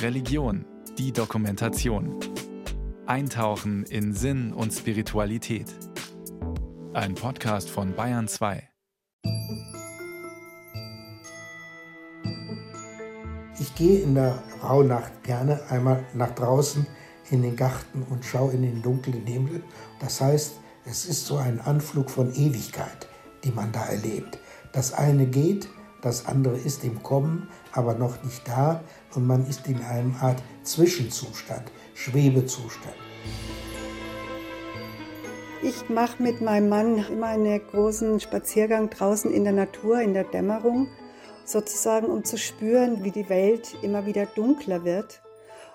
Religion, die Dokumentation. Eintauchen in Sinn und Spiritualität. Ein Podcast von Bayern 2. Ich gehe in der Rauhnacht gerne einmal nach draußen in den Garten und schaue in den dunklen Himmel. Das heißt, es ist so ein Anflug von Ewigkeit, die man da erlebt. Das eine geht, das andere ist im Kommen, aber noch nicht da und man ist in einem Art Zwischenzustand, Schwebezustand. Ich mache mit meinem Mann immer einen großen Spaziergang draußen in der Natur, in der Dämmerung, sozusagen um zu spüren, wie die Welt immer wieder dunkler wird.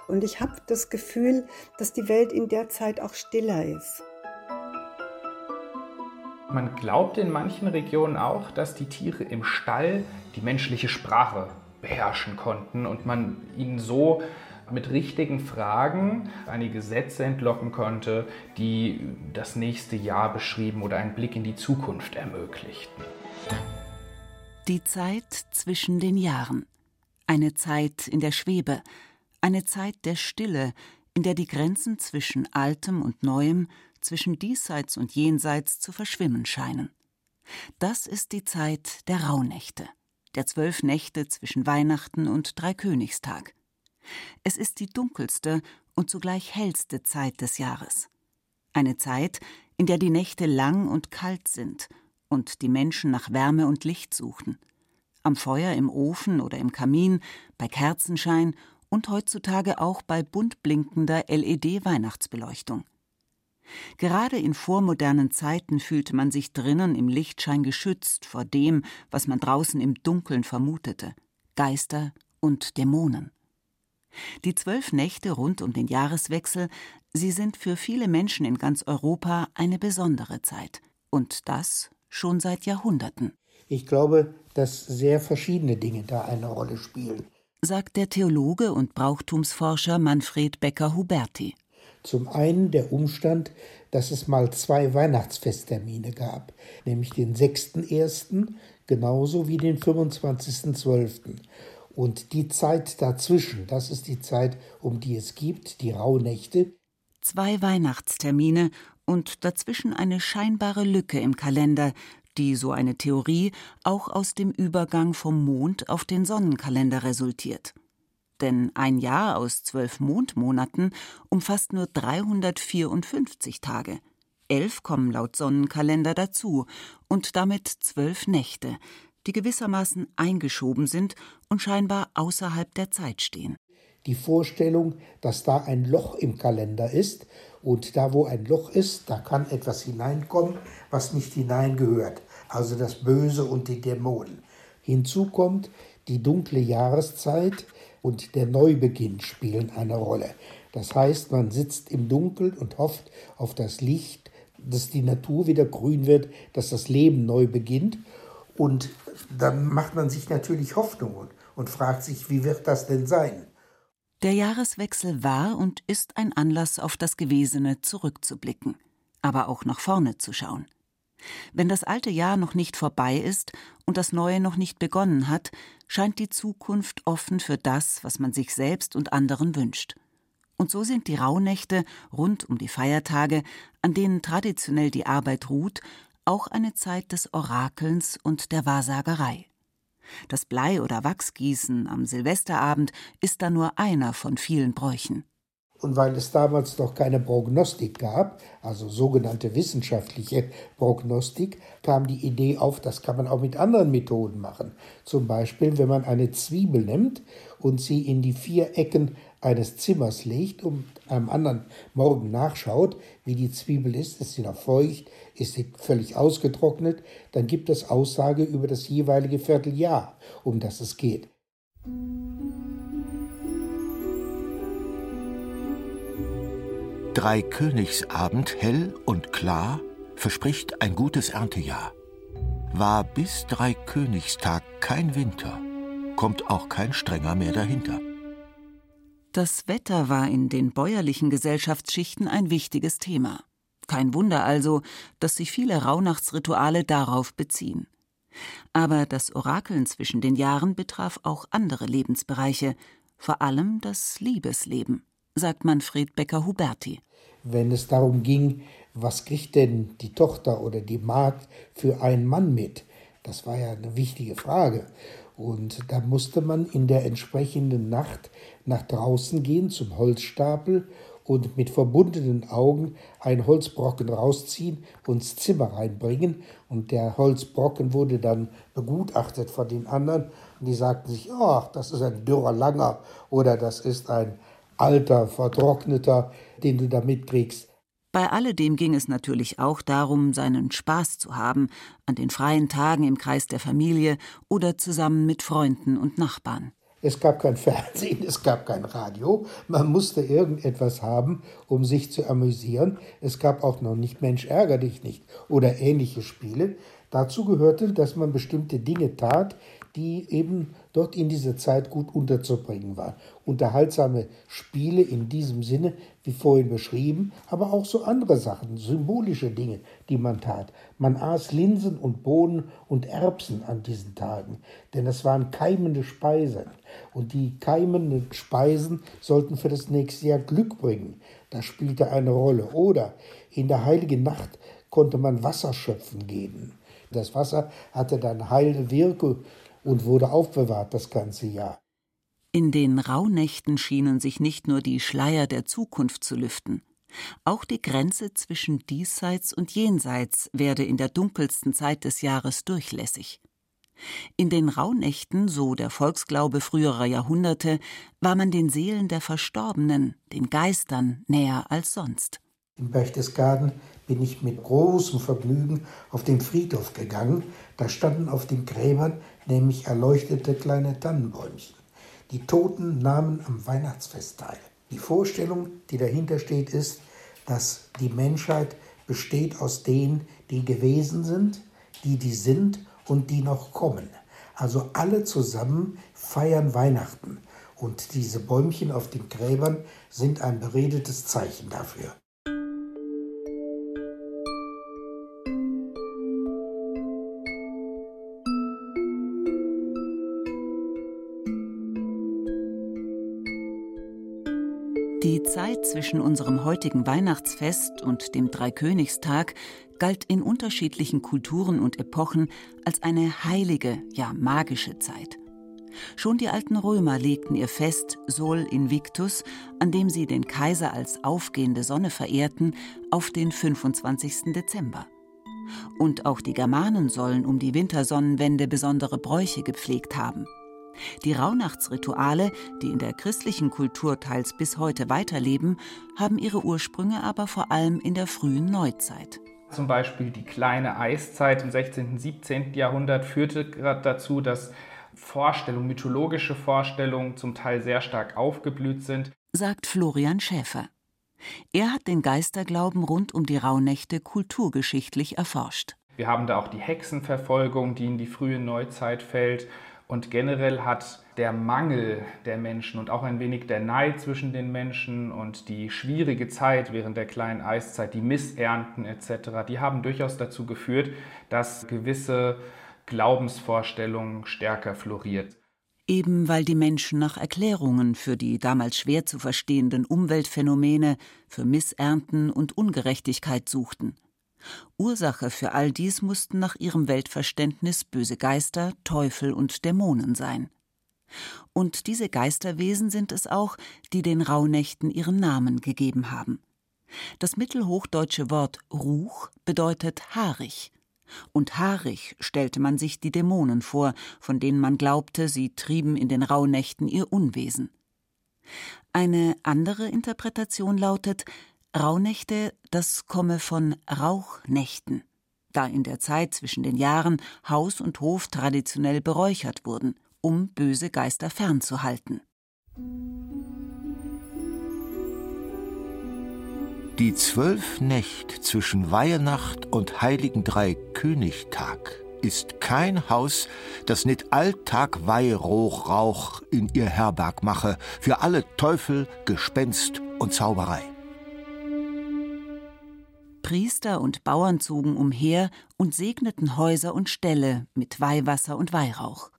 Und ich habe das Gefühl, dass die Welt in der Zeit auch stiller ist. Man glaubt in manchen Regionen auch, dass die Tiere im Stall die menschliche Sprache beherrschen konnten und man ihnen so mit richtigen Fragen einige Sätze entlocken konnte, die das nächste Jahr beschrieben oder einen Blick in die Zukunft ermöglichten. Die Zeit zwischen den Jahren. Eine Zeit in der Schwebe, eine Zeit der Stille, in der die Grenzen zwischen Altem und Neuem, zwischen Diesseits und Jenseits zu verschwimmen scheinen. Das ist die Zeit der Rauhnächte, der zwölf Nächte zwischen Weihnachten und Dreikönigstag. Es ist die dunkelste und zugleich hellste Zeit des Jahres. Eine Zeit, in der die Nächte lang und kalt sind und die Menschen nach Wärme und Licht suchen. Am Feuer im Ofen oder im Kamin, bei Kerzenschein und heutzutage auch bei bunt blinkender LED-Weihnachtsbeleuchtung. Gerade in vormodernen Zeiten fühlte man sich drinnen im Lichtschein geschützt vor dem, was man draußen im Dunkeln vermutete Geister und Dämonen. Die zwölf Nächte rund um den Jahreswechsel, sie sind für viele Menschen in ganz Europa eine besondere Zeit. Und das schon seit Jahrhunderten. Ich glaube, dass sehr verschiedene Dinge da eine Rolle spielen, sagt der Theologe und Brauchtumsforscher Manfred Becker-Huberti. Zum einen der Umstand, dass es mal zwei Weihnachtsfesttermine gab, nämlich den 6.1. genauso wie den 25.12. Und die Zeit dazwischen, das ist die Zeit, um die es gibt, die Rauhnächte. Zwei Weihnachtstermine und dazwischen eine scheinbare Lücke im Kalender, die, so eine Theorie, auch aus dem Übergang vom Mond auf den Sonnenkalender resultiert denn ein Jahr aus zwölf Mondmonaten umfasst nur 354 Tage. Elf kommen laut Sonnenkalender dazu und damit zwölf Nächte, die gewissermaßen eingeschoben sind und scheinbar außerhalb der Zeit stehen. Die Vorstellung, dass da ein Loch im Kalender ist und da, wo ein Loch ist, da kann etwas hineinkommen, was nicht hineingehört, also das Böse und die Dämonen. Hinzu kommt die dunkle Jahreszeit, und der Neubeginn spielen eine Rolle. Das heißt, man sitzt im Dunkeln und hofft auf das Licht, dass die Natur wieder grün wird, dass das Leben neu beginnt. Und dann macht man sich natürlich Hoffnungen und fragt sich, wie wird das denn sein? Der Jahreswechsel war und ist ein Anlass, auf das Gewesene zurückzublicken, aber auch nach vorne zu schauen. Wenn das alte Jahr noch nicht vorbei ist und das neue noch nicht begonnen hat, scheint die Zukunft offen für das, was man sich selbst und anderen wünscht. Und so sind die Rauhnächte rund um die Feiertage, an denen traditionell die Arbeit ruht, auch eine Zeit des Orakelns und der Wahrsagerei. Das Blei- oder Wachsgießen am Silvesterabend ist da nur einer von vielen Bräuchen. Und weil es damals noch keine Prognostik gab, also sogenannte wissenschaftliche Prognostik, kam die Idee auf, das kann man auch mit anderen Methoden machen. Zum Beispiel, wenn man eine Zwiebel nimmt und sie in die vier Ecken eines Zimmers legt und am anderen Morgen nachschaut, wie die Zwiebel ist, ist sie noch feucht, ist sie völlig ausgetrocknet, dann gibt es Aussage über das jeweilige Vierteljahr, um das es geht. Dreikönigsabend hell und klar verspricht ein gutes Erntejahr. War bis Dreikönigstag kein Winter, kommt auch kein strenger mehr dahinter. Das Wetter war in den bäuerlichen Gesellschaftsschichten ein wichtiges Thema. Kein Wunder also, dass sich viele Rauhnachtsrituale darauf beziehen. Aber das Orakeln zwischen den Jahren betraf auch andere Lebensbereiche, vor allem das Liebesleben, sagt Manfred Becker-Huberti. Wenn es darum ging, was kriegt denn die Tochter oder die Magd für einen Mann mit? Das war ja eine wichtige Frage. Und da musste man in der entsprechenden Nacht nach draußen gehen zum Holzstapel und mit verbundenen Augen einen Holzbrocken rausziehen und ins Zimmer reinbringen. Und der Holzbrocken wurde dann begutachtet von den anderen. Und die sagten sich, ach, das ist ein dürrer Langer oder das ist ein alter, vertrockneter, den du da mitkriegst. Bei alledem ging es natürlich auch darum, seinen Spaß zu haben, an den freien Tagen im Kreis der Familie oder zusammen mit Freunden und Nachbarn. Es gab kein Fernsehen, es gab kein Radio. Man musste irgendetwas haben, um sich zu amüsieren. Es gab auch noch nicht Mensch ärger dich nicht oder ähnliche Spiele. Dazu gehörte, dass man bestimmte Dinge tat, die eben dort in dieser Zeit gut unterzubringen waren. Unterhaltsame Spiele in diesem Sinne, wie vorhin beschrieben, aber auch so andere Sachen, symbolische Dinge, die man tat. Man aß Linsen und Bohnen und Erbsen an diesen Tagen, denn es waren keimende Speisen. Und die keimenden Speisen sollten für das nächste Jahr Glück bringen. Das spielte eine Rolle. Oder in der heiligen Nacht konnte man Wasser schöpfen gehen. Das Wasser hatte dann heile Wirkung und wurde aufbewahrt das ganze Jahr. In den Rauhnächten schienen sich nicht nur die Schleier der Zukunft zu lüften, auch die Grenze zwischen diesseits und jenseits werde in der dunkelsten Zeit des Jahres durchlässig. In den Rauhnächten, so der Volksglaube früherer Jahrhunderte, war man den Seelen der Verstorbenen, den Geistern, näher als sonst. In Berchtesgaden bin ich mit großem Vergnügen auf den Friedhof gegangen. Da standen auf den Gräbern nämlich erleuchtete kleine Tannenbäumchen. Die Toten nahmen am Weihnachtsfest teil. Die Vorstellung, die dahinter steht, ist, dass die Menschheit besteht aus denen, die gewesen sind, die die sind und die noch kommen. Also alle zusammen feiern Weihnachten. Und diese Bäumchen auf den Gräbern sind ein beredetes Zeichen dafür. Zeit zwischen unserem heutigen Weihnachtsfest und dem Dreikönigstag galt in unterschiedlichen Kulturen und Epochen als eine heilige, ja magische Zeit. Schon die alten Römer legten ihr Fest Sol Invictus, an dem sie den Kaiser als aufgehende Sonne verehrten, auf den 25. Dezember. Und auch die Germanen sollen um die Wintersonnenwende besondere Bräuche gepflegt haben. Die Rauhnachtsrituale, die in der christlichen Kultur teils bis heute weiterleben, haben ihre Ursprünge aber vor allem in der frühen Neuzeit. Zum Beispiel die kleine Eiszeit im 16. und 17. Jahrhundert führte gerade dazu, dass Vorstellungen, mythologische Vorstellungen zum Teil sehr stark aufgeblüht sind, sagt Florian Schäfer. Er hat den Geisterglauben rund um die Rauhnächte kulturgeschichtlich erforscht. Wir haben da auch die Hexenverfolgung, die in die frühe Neuzeit fällt. Und generell hat der Mangel der Menschen und auch ein wenig der Neid zwischen den Menschen und die schwierige Zeit während der kleinen Eiszeit, die Missernten etc., die haben durchaus dazu geführt, dass gewisse Glaubensvorstellungen stärker floriert. Eben weil die Menschen nach Erklärungen für die damals schwer zu verstehenden Umweltphänomene, für Missernten und Ungerechtigkeit suchten. Ursache für all dies mussten nach ihrem Weltverständnis böse Geister, Teufel und Dämonen sein. Und diese Geisterwesen sind es auch, die den Rauhnächten ihren Namen gegeben haben. Das mittelhochdeutsche Wort Ruch bedeutet haarig. Und haarig stellte man sich die Dämonen vor, von denen man glaubte, sie trieben in den Rauhnächten ihr Unwesen. Eine andere Interpretation lautet, Rauhnächte, das komme von Rauchnächten, da in der Zeit zwischen den Jahren Haus und Hof traditionell beräuchert wurden, um böse Geister fernzuhalten. Die zwölf Nächte zwischen Weihnacht und Heiligen Dreikönigtag ist kein Haus, das nicht Alltag Weihrauch in ihr Herberg mache für alle Teufel, Gespenst und Zauberei. Priester und Bauern zogen umher und segneten Häuser und Ställe mit Weihwasser und Weihrauch.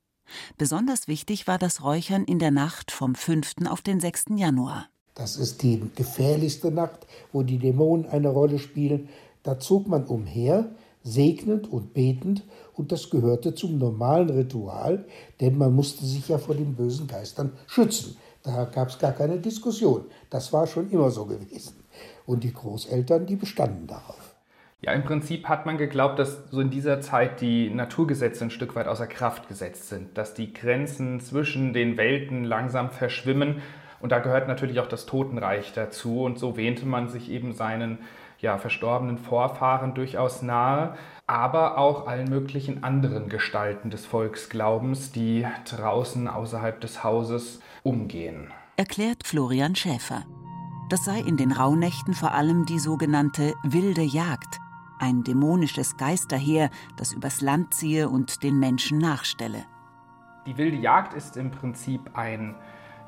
Besonders wichtig war das Räuchern in der Nacht vom 5. auf den 6. Januar. Das ist die gefährlichste Nacht, wo die Dämonen eine Rolle spielen. Da zog man umher, segnend und betend, und das gehörte zum normalen Ritual, denn man musste sich ja vor den bösen Geistern schützen. Da gab es gar keine Diskussion. Das war schon immer so gewesen. Und die Großeltern, die bestanden darauf. Ja, im Prinzip hat man geglaubt, dass so in dieser Zeit die Naturgesetze ein Stück weit außer Kraft gesetzt sind, dass die Grenzen zwischen den Welten langsam verschwimmen. Und da gehört natürlich auch das Totenreich dazu. Und so wähnte man sich eben seinen ja, verstorbenen Vorfahren durchaus nahe, aber auch allen möglichen anderen Gestalten des Volksglaubens, die draußen außerhalb des Hauses umgehen. Erklärt Florian Schäfer. Das sei in den Rauhnächten vor allem die sogenannte wilde Jagd, ein dämonisches Geisterheer, das übers Land ziehe und den Menschen nachstelle. Die wilde Jagd ist im Prinzip ein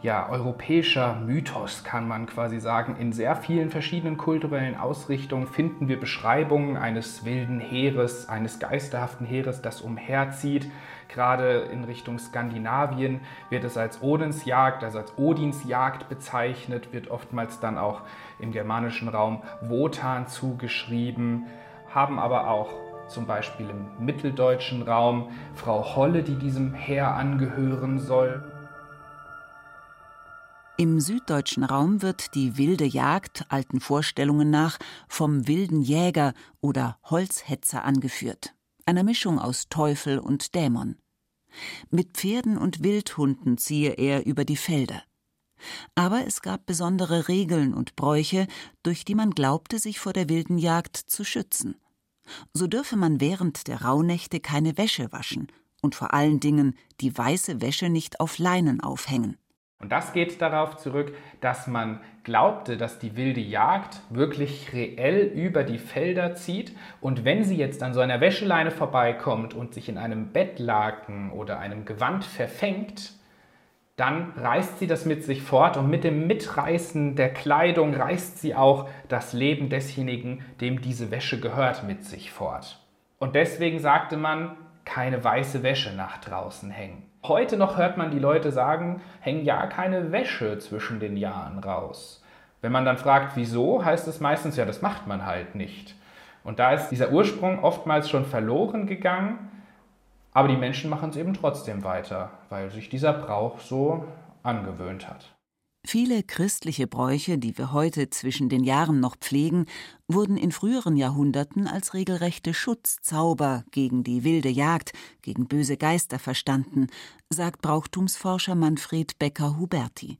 ja, europäischer Mythos, kann man quasi sagen. In sehr vielen verschiedenen kulturellen Ausrichtungen finden wir Beschreibungen eines wilden Heeres, eines geisterhaften Heeres, das umherzieht. Gerade in Richtung Skandinavien wird es als Odensjagd, also als Odinsjagd bezeichnet, wird oftmals dann auch im germanischen Raum Wotan zugeschrieben, haben aber auch zum Beispiel im mitteldeutschen Raum Frau Holle, die diesem Heer angehören soll. Im süddeutschen Raum wird die wilde Jagd alten Vorstellungen nach vom wilden Jäger oder Holzhetzer angeführt, einer Mischung aus Teufel und Dämon. Mit Pferden und Wildhunden ziehe er über die Felder. Aber es gab besondere Regeln und Bräuche, durch die man glaubte, sich vor der wilden Jagd zu schützen. So dürfe man während der Rauhnächte keine Wäsche waschen und vor allen Dingen die weiße Wäsche nicht auf Leinen aufhängen. Und das geht darauf zurück, dass man glaubte, dass die wilde Jagd wirklich reell über die Felder zieht. Und wenn sie jetzt an so einer Wäscheleine vorbeikommt und sich in einem Bettlaken oder einem Gewand verfängt, dann reißt sie das mit sich fort und mit dem Mitreißen der Kleidung reißt sie auch das Leben desjenigen, dem diese Wäsche gehört, mit sich fort. Und deswegen sagte man, keine weiße Wäsche nach draußen hängen. Heute noch hört man die Leute sagen, hängen ja keine Wäsche zwischen den Jahren raus. Wenn man dann fragt, wieso, heißt es meistens, ja, das macht man halt nicht. Und da ist dieser Ursprung oftmals schon verloren gegangen, aber die Menschen machen es eben trotzdem weiter, weil sich dieser Brauch so angewöhnt hat. Viele christliche Bräuche, die wir heute zwischen den Jahren noch pflegen, wurden in früheren Jahrhunderten als regelrechte Schutzzauber gegen die wilde Jagd, gegen böse Geister verstanden, sagt Brauchtumsforscher Manfred Becker-Huberti.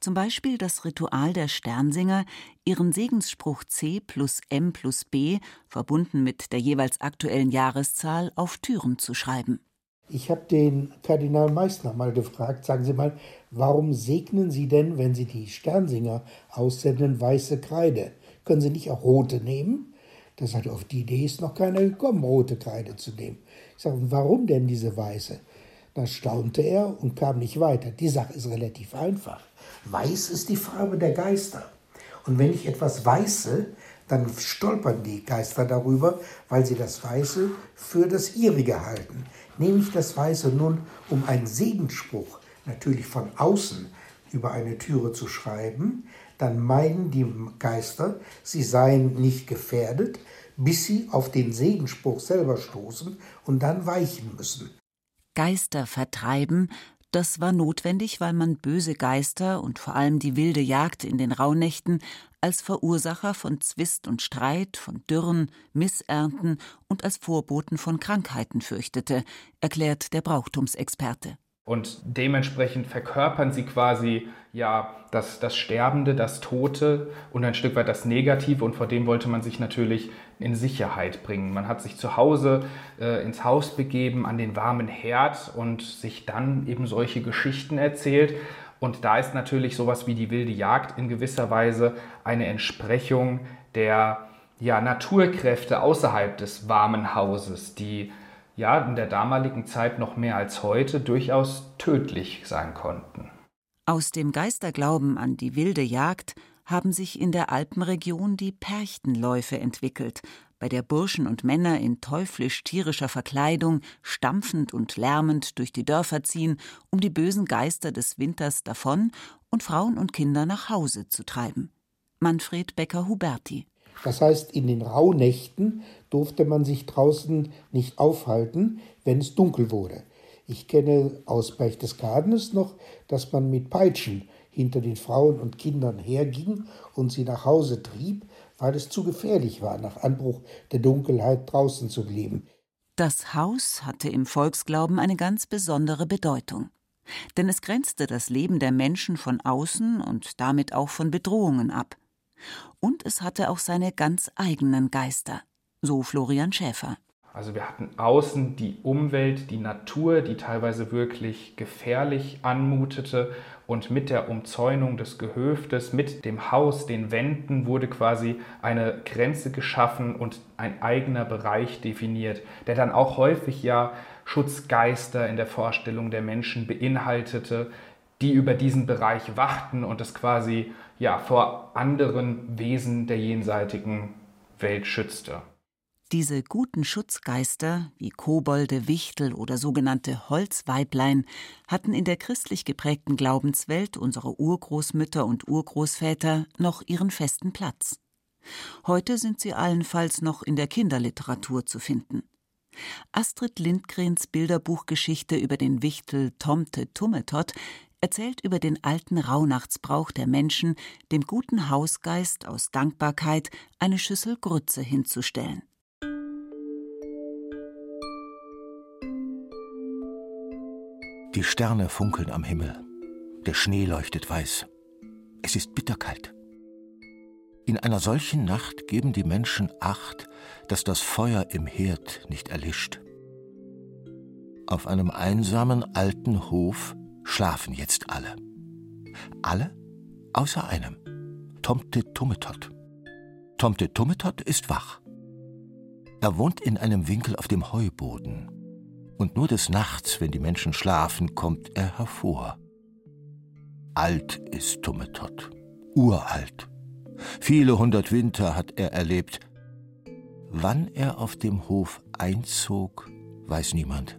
Zum Beispiel das Ritual der Sternsinger, ihren Segensspruch C plus M plus B, verbunden mit der jeweils aktuellen Jahreszahl, auf Türen zu schreiben. Ich habe den Kardinal Meissner mal gefragt, sagen Sie mal, warum segnen Sie denn, wenn Sie die Sternsinger aussenden, weiße Kreide? Können Sie nicht auch rote nehmen? Da sagt er, auf die Idee ist noch keiner gekommen, rote Kreide zu nehmen. Ich sage, warum denn diese weiße? Da staunte er und kam nicht weiter. Die Sache ist relativ einfach. Weiß ist die Farbe der Geister. Und wenn ich etwas weiße, dann stolpern die Geister darüber, weil sie das Weiße für das ihrige halten. Nehme ich das Weiße nun, um einen Segensspruch natürlich von außen über eine Türe zu schreiben, dann meinen die Geister, sie seien nicht gefährdet, bis sie auf den Segenspruch selber stoßen und dann weichen müssen. Geister vertreiben, das war notwendig, weil man böse Geister und vor allem die wilde Jagd in den Rauhnächten als Verursacher von Zwist und Streit, von Dürren, Missernten und als Vorboten von Krankheiten fürchtete, erklärt der Brauchtumsexperte. Und dementsprechend verkörpern sie quasi ja das, das Sterbende, das Tote und ein Stück weit das Negative und vor dem wollte man sich natürlich in Sicherheit bringen. Man hat sich zu Hause äh, ins Haus begeben, an den warmen Herd und sich dann eben solche Geschichten erzählt. Und da ist natürlich sowas wie die wilde Jagd in gewisser Weise eine Entsprechung der ja, Naturkräfte außerhalb des warmen Hauses, die ja in der damaligen Zeit noch mehr als heute durchaus tödlich sein konnten. Aus dem Geisterglauben an die wilde Jagd haben sich in der Alpenregion die Perchtenläufe entwickelt, bei der Burschen und Männer in teuflisch-tierischer Verkleidung stampfend und lärmend durch die Dörfer ziehen, um die bösen Geister des Winters davon und Frauen und Kinder nach Hause zu treiben. Manfred Becker-Huberti. Das heißt, in den Rauhnächten durfte man sich draußen nicht aufhalten, wenn es dunkel wurde. Ich kenne aus Berchtesgadenes noch, dass man mit Peitschen hinter den Frauen und Kindern herging und sie nach Hause trieb, weil es zu gefährlich war, nach Anbruch der Dunkelheit draußen zu leben. Das Haus hatte im Volksglauben eine ganz besondere Bedeutung. Denn es grenzte das Leben der Menschen von außen und damit auch von Bedrohungen ab. Und es hatte auch seine ganz eigenen Geister, so Florian Schäfer. Also wir hatten außen die Umwelt, die Natur, die teilweise wirklich gefährlich anmutete. Und mit der Umzäunung des Gehöftes, mit dem Haus, den Wänden wurde quasi eine Grenze geschaffen und ein eigener Bereich definiert, der dann auch häufig ja Schutzgeister in der Vorstellung der Menschen beinhaltete, die über diesen Bereich wachten und es quasi ja vor anderen Wesen der jenseitigen Welt schützte. Diese guten Schutzgeister, wie Kobolde, Wichtel oder sogenannte Holzweiblein, hatten in der christlich geprägten Glaubenswelt unserer Urgroßmütter und Urgroßväter noch ihren festen Platz. Heute sind sie allenfalls noch in der Kinderliteratur zu finden. Astrid Lindgrens Bilderbuchgeschichte über den Wichtel Tomte Tummetott erzählt über den alten Rauhnachtsbrauch der Menschen, dem guten Hausgeist aus Dankbarkeit eine Schüssel Grütze hinzustellen. Die Sterne funkeln am Himmel. Der Schnee leuchtet weiß. Es ist bitterkalt. In einer solchen Nacht geben die Menschen Acht, dass das Feuer im Herd nicht erlischt. Auf einem einsamen alten Hof schlafen jetzt alle. Alle außer einem. Tomte Tummetot. Tomte Tummetot ist wach. Er wohnt in einem Winkel auf dem Heuboden und nur des Nachts, wenn die Menschen schlafen, kommt er hervor. Alt ist Tummetott, uralt. Viele hundert Winter hat er erlebt. Wann er auf dem Hof einzog, weiß niemand.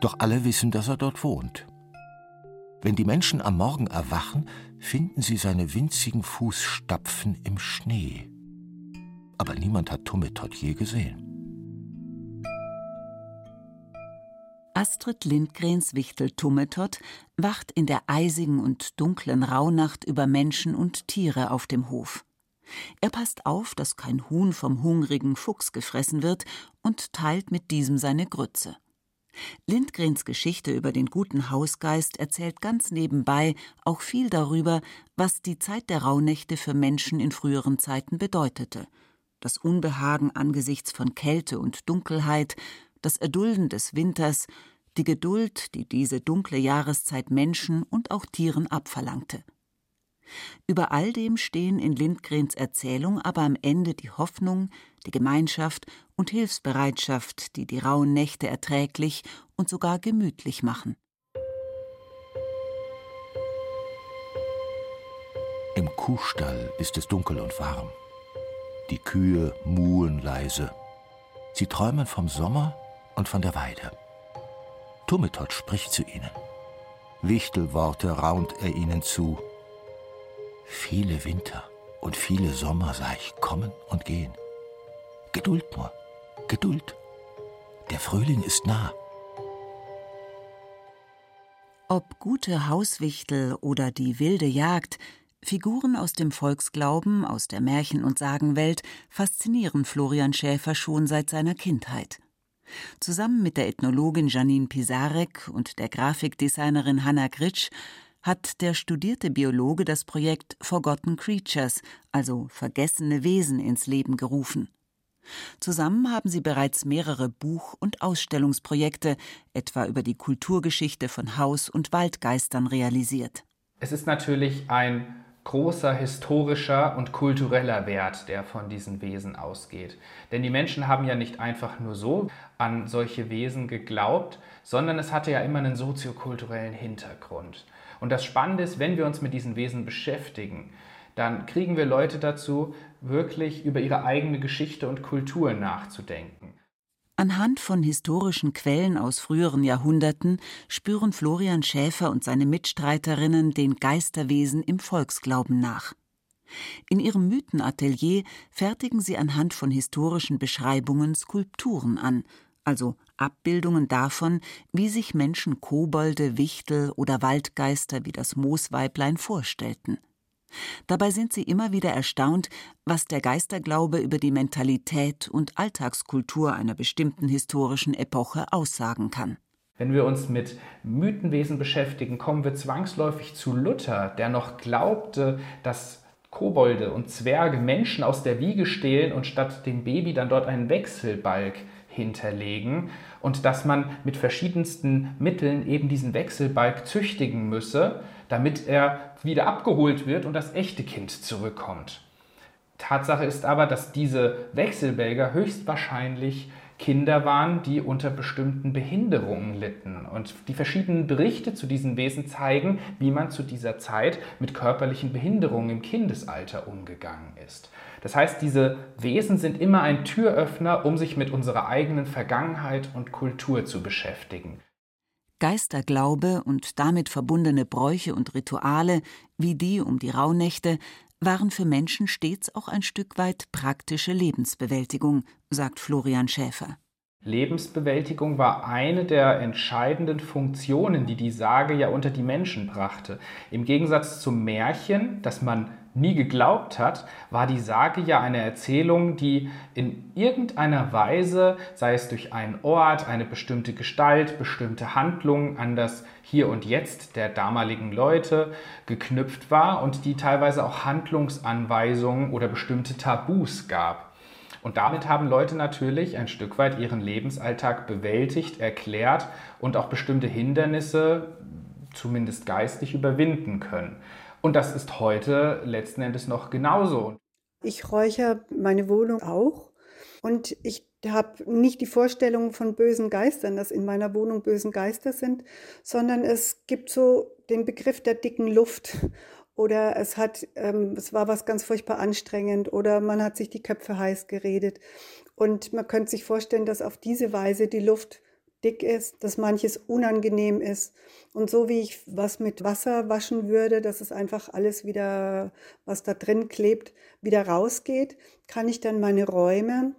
Doch alle wissen, dass er dort wohnt. Wenn die Menschen am Morgen erwachen, finden sie seine winzigen Fußstapfen im Schnee. Aber niemand hat Tummetott je gesehen. Astrid Lindgrens Wichtel Tummetott wacht in der eisigen und dunklen Rauhnacht über Menschen und Tiere auf dem Hof. Er passt auf, dass kein Huhn vom hungrigen Fuchs gefressen wird und teilt mit diesem seine Grütze. Lindgrens Geschichte über den guten Hausgeist erzählt ganz nebenbei auch viel darüber, was die Zeit der Rauhnächte für Menschen in früheren Zeiten bedeutete. Das Unbehagen angesichts von Kälte und Dunkelheit, das Erdulden des Winters, die Geduld, die diese dunkle Jahreszeit Menschen und auch Tieren abverlangte. Über all dem stehen in Lindgrens Erzählung aber am Ende die Hoffnung, die Gemeinschaft und Hilfsbereitschaft, die die rauen Nächte erträglich und sogar gemütlich machen. Im Kuhstall ist es dunkel und warm. Die Kühe muhen leise. Sie träumen vom Sommer und von der Weide. Tummetott spricht zu ihnen. Wichtelworte raunt er ihnen zu. Viele Winter und viele Sommer sah ich kommen und gehen. Geduld nur, Geduld. Der Frühling ist nah. Ob gute Hauswichtel oder die wilde Jagd, Figuren aus dem Volksglauben, aus der Märchen- und Sagenwelt faszinieren Florian Schäfer schon seit seiner Kindheit. Zusammen mit der Ethnologin Janine Pisarek und der Grafikdesignerin Hanna Gritsch hat der studierte Biologe das Projekt Forgotten Creatures, also vergessene Wesen, ins Leben gerufen. Zusammen haben sie bereits mehrere Buch- und Ausstellungsprojekte, etwa über die Kulturgeschichte von Haus- und Waldgeistern, realisiert. Es ist natürlich ein großer historischer und kultureller Wert, der von diesen Wesen ausgeht. Denn die Menschen haben ja nicht einfach nur so an solche Wesen geglaubt, sondern es hatte ja immer einen soziokulturellen Hintergrund. Und das Spannende ist, wenn wir uns mit diesen Wesen beschäftigen, dann kriegen wir Leute dazu, wirklich über ihre eigene Geschichte und Kultur nachzudenken. Anhand von historischen Quellen aus früheren Jahrhunderten spüren Florian Schäfer und seine Mitstreiterinnen den Geisterwesen im Volksglauben nach. In ihrem Mythenatelier fertigen sie anhand von historischen Beschreibungen Skulpturen an, also Abbildungen davon, wie sich Menschen Kobolde, Wichtel oder Waldgeister wie das Moosweiblein vorstellten. Dabei sind sie immer wieder erstaunt, was der Geisterglaube über die Mentalität und Alltagskultur einer bestimmten historischen Epoche aussagen kann. Wenn wir uns mit Mythenwesen beschäftigen, kommen wir zwangsläufig zu Luther, der noch glaubte, dass Kobolde und Zwerge Menschen aus der Wiege stehlen und statt dem Baby dann dort einen Wechselbalg hinterlegen und dass man mit verschiedensten Mitteln eben diesen Wechselbalg züchtigen müsse, damit er wieder abgeholt wird und das echte Kind zurückkommt. Tatsache ist aber, dass diese Wechselbälger höchstwahrscheinlich Kinder waren, die unter bestimmten Behinderungen litten. Und die verschiedenen Berichte zu diesen Wesen zeigen, wie man zu dieser Zeit mit körperlichen Behinderungen im Kindesalter umgegangen ist. Das heißt, diese Wesen sind immer ein Türöffner, um sich mit unserer eigenen Vergangenheit und Kultur zu beschäftigen. Geisterglaube und damit verbundene Bräuche und Rituale, wie die um die Rauhnächte, waren für Menschen stets auch ein Stück weit praktische Lebensbewältigung, sagt Florian Schäfer. Lebensbewältigung war eine der entscheidenden Funktionen, die die Sage ja unter die Menschen brachte. Im Gegensatz zum Märchen, das man nie geglaubt hat, war die Sage ja eine Erzählung, die in irgendeiner Weise, sei es durch einen Ort, eine bestimmte Gestalt, bestimmte Handlungen an das Hier und Jetzt der damaligen Leute geknüpft war und die teilweise auch Handlungsanweisungen oder bestimmte Tabus gab. Und damit haben Leute natürlich ein Stück weit ihren Lebensalltag bewältigt, erklärt und auch bestimmte Hindernisse, zumindest geistig, überwinden können. Und das ist heute letzten Endes noch genauso. Ich räuchere meine Wohnung auch. Und ich habe nicht die Vorstellung von bösen Geistern, dass in meiner Wohnung bösen Geister sind, sondern es gibt so den Begriff der dicken Luft. Oder es hat, ähm, es war was ganz furchtbar anstrengend. Oder man hat sich die Köpfe heiß geredet. Und man könnte sich vorstellen, dass auf diese Weise die Luft dick ist, dass manches unangenehm ist. Und so wie ich was mit Wasser waschen würde, dass es einfach alles wieder, was da drin klebt, wieder rausgeht, kann ich dann meine Räume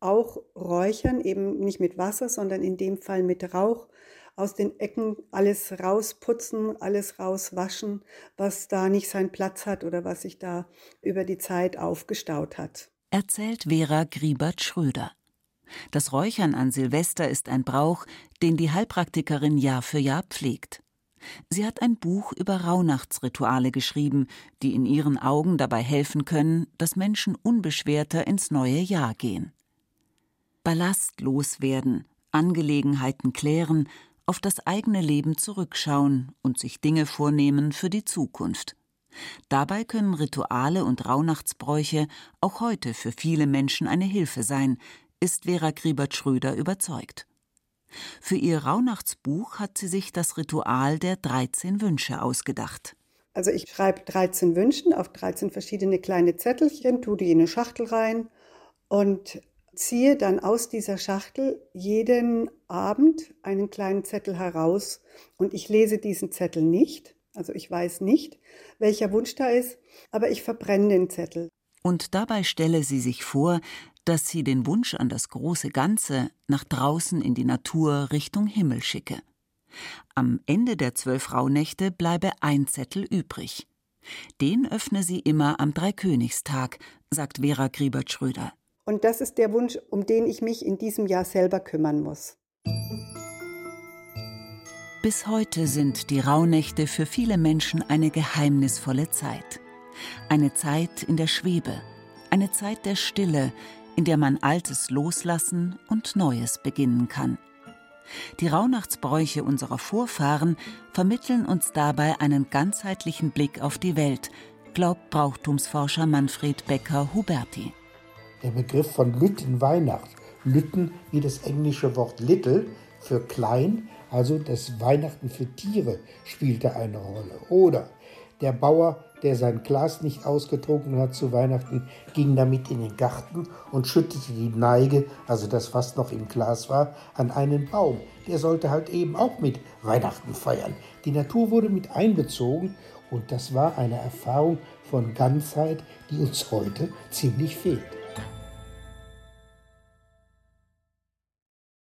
auch räuchern, eben nicht mit Wasser, sondern in dem Fall mit Rauch, aus den Ecken alles rausputzen, alles rauswaschen, was da nicht seinen Platz hat oder was sich da über die Zeit aufgestaut hat. Erzählt Vera Griebert-Schröder. Das Räuchern an Silvester ist ein Brauch, den die Heilpraktikerin Jahr für Jahr pflegt. Sie hat ein Buch über Rauhnachtsrituale geschrieben, die in ihren Augen dabei helfen können, dass Menschen unbeschwerter ins neue Jahr gehen. Ballast loswerden, Angelegenheiten klären, auf das eigene Leben zurückschauen und sich Dinge vornehmen für die Zukunft. Dabei können Rituale und Rauhnachtsbräuche auch heute für viele Menschen eine Hilfe sein, ist Vera Griebert-Schröder überzeugt. Für ihr Rauhnachtsbuch hat sie sich das Ritual der 13 Wünsche ausgedacht. Also ich schreibe 13 Wünschen auf 13 verschiedene kleine Zettelchen, tue die in eine Schachtel rein und ziehe dann aus dieser Schachtel jeden Abend einen kleinen Zettel heraus und ich lese diesen Zettel nicht. Also ich weiß nicht, welcher Wunsch da ist, aber ich verbrenne den Zettel. Und dabei stelle sie sich vor, dass sie den Wunsch an das große Ganze nach draußen in die Natur Richtung Himmel schicke. Am Ende der zwölf Rauhnächte bleibe ein Zettel übrig. Den öffne sie immer am Dreikönigstag, sagt Vera Griebert-Schröder. Und das ist der Wunsch, um den ich mich in diesem Jahr selber kümmern muss. Bis heute sind die Rauhnächte für viele Menschen eine geheimnisvolle Zeit. Eine Zeit in der Schwebe, eine Zeit der Stille, in der man Altes loslassen und Neues beginnen kann. Die Rauhnachtsbräuche unserer Vorfahren vermitteln uns dabei einen ganzheitlichen Blick auf die Welt, glaubt Brauchtumsforscher Manfred Becker-Huberti. Der Begriff von Lüttenweihnacht, Lütten wie das englische Wort little für klein, also das Weihnachten für Tiere spielte eine Rolle. Oder der Bauer der sein Glas nicht ausgetrunken hat zu Weihnachten, ging damit in den Garten und schüttete die Neige, also das, was noch im Glas war, an einen Baum. Der sollte halt eben auch mit Weihnachten feiern. Die Natur wurde mit einbezogen und das war eine Erfahrung von Ganzheit, die uns heute ziemlich fehlt.